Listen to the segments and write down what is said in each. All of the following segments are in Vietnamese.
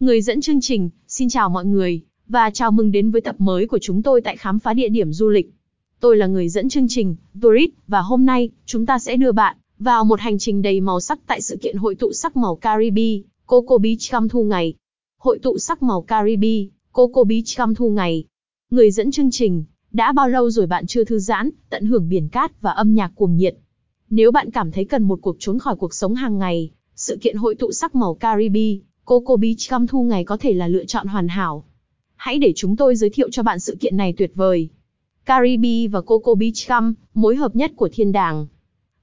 Người dẫn chương trình, xin chào mọi người, và chào mừng đến với tập mới của chúng tôi tại khám phá địa điểm du lịch. Tôi là người dẫn chương trình, Dorit, và hôm nay, chúng ta sẽ đưa bạn vào một hành trình đầy màu sắc tại sự kiện hội tụ sắc màu Caribe, Coco Beach Cam Thu Ngày. Hội tụ sắc màu Caribe, Coco Beach Cam Thu Ngày. Người dẫn chương trình, đã bao lâu rồi bạn chưa thư giãn, tận hưởng biển cát và âm nhạc cuồng nhiệt? Nếu bạn cảm thấy cần một cuộc trốn khỏi cuộc sống hàng ngày, sự kiện hội tụ sắc màu Caribe, Coco Beach Cam Thu Ngày có thể là lựa chọn hoàn hảo. Hãy để chúng tôi giới thiệu cho bạn sự kiện này tuyệt vời. Caribe và Coco Beach Cam, mối hợp nhất của thiên đàng.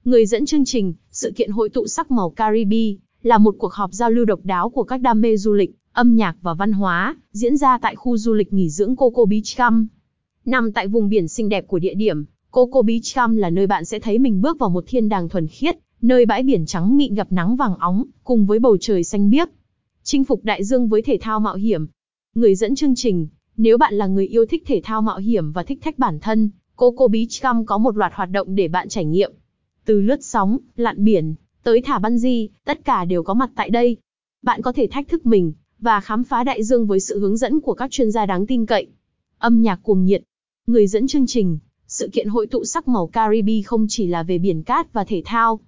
Người dẫn chương trình, sự kiện hội tụ sắc màu Caribe, là một cuộc họp giao lưu độc đáo của các đam mê du lịch, âm nhạc và văn hóa, diễn ra tại khu du lịch nghỉ dưỡng Coco Beach Cam. Nằm tại vùng biển xinh đẹp của địa điểm, Coco Beach Cam là nơi bạn sẽ thấy mình bước vào một thiên đàng thuần khiết, nơi bãi biển trắng mịn gặp nắng vàng óng, cùng với bầu trời xanh biếc. Chinh phục đại dương với thể thao mạo hiểm. Người dẫn chương trình, nếu bạn là người yêu thích thể thao mạo hiểm và thích thách bản thân, Coco Beach Cam có một loạt hoạt động để bạn trải nghiệm. Từ lướt sóng, lặn biển, tới thả bungee, tất cả đều có mặt tại đây. Bạn có thể thách thức mình và khám phá đại dương với sự hướng dẫn của các chuyên gia đáng tin cậy. Âm nhạc cuồng nhiệt. Người dẫn chương trình, sự kiện hội tụ sắc màu Caribe không chỉ là về biển cát và thể thao.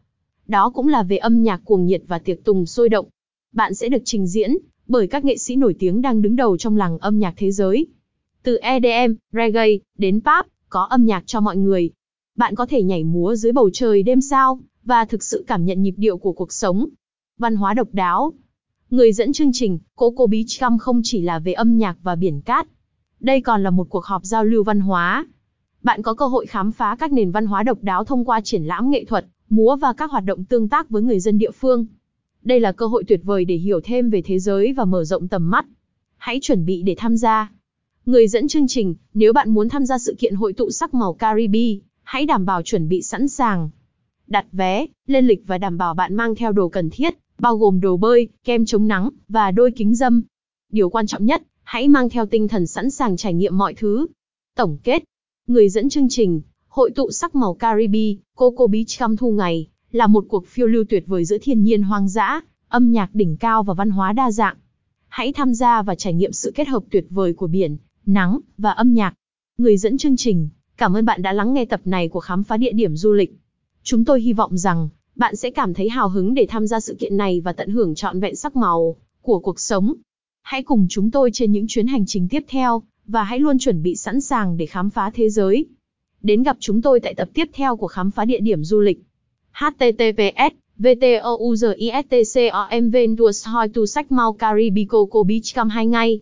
Đó cũng là về âm nhạc cuồng nhiệt và tiệc tùng sôi động. Bạn sẽ được trình diễn bởi các nghệ sĩ nổi tiếng đang đứng đầu trong làng âm nhạc thế giới. Từ EDM, reggae đến pop, có âm nhạc cho mọi người. Bạn có thể nhảy múa dưới bầu trời đêm sao và thực sự cảm nhận nhịp điệu của cuộc sống. Văn hóa độc đáo. Người dẫn chương trình, Coco Beach Camp không chỉ là về âm nhạc và biển cát. Đây còn là một cuộc họp giao lưu văn hóa. Bạn có cơ hội khám phá các nền văn hóa độc đáo thông qua triển lãm nghệ thuật, múa và các hoạt động tương tác với người dân địa phương. Đây là cơ hội tuyệt vời để hiểu thêm về thế giới và mở rộng tầm mắt. Hãy chuẩn bị để tham gia. Người dẫn chương trình, nếu bạn muốn tham gia sự kiện hội tụ sắc màu Caribe, hãy đảm bảo chuẩn bị sẵn sàng. Đặt vé, lên lịch và đảm bảo bạn mang theo đồ cần thiết, bao gồm đồ bơi, kem chống nắng và đôi kính dâm. Điều quan trọng nhất, hãy mang theo tinh thần sẵn sàng trải nghiệm mọi thứ. Tổng kết, người dẫn chương trình, hội tụ sắc màu Caribe, Coco Beach Cam Thu Ngày, là một cuộc phiêu lưu tuyệt vời giữa thiên nhiên hoang dã, âm nhạc đỉnh cao và văn hóa đa dạng. Hãy tham gia và trải nghiệm sự kết hợp tuyệt vời của biển, nắng và âm nhạc. Người dẫn chương trình, cảm ơn bạn đã lắng nghe tập này của khám phá địa điểm du lịch. Chúng tôi hy vọng rằng bạn sẽ cảm thấy hào hứng để tham gia sự kiện này và tận hưởng trọn vẹn sắc màu của cuộc sống. Hãy cùng chúng tôi trên những chuyến hành trình tiếp theo và hãy luôn chuẩn bị sẵn sàng để khám phá thế giới. Đến gặp chúng tôi tại tập tiếp theo của khám phá địa điểm du lịch https VTOUZISTCOM Ventus Hoi Tu Sách Mau Caribico Co Beach Cam 2 ngày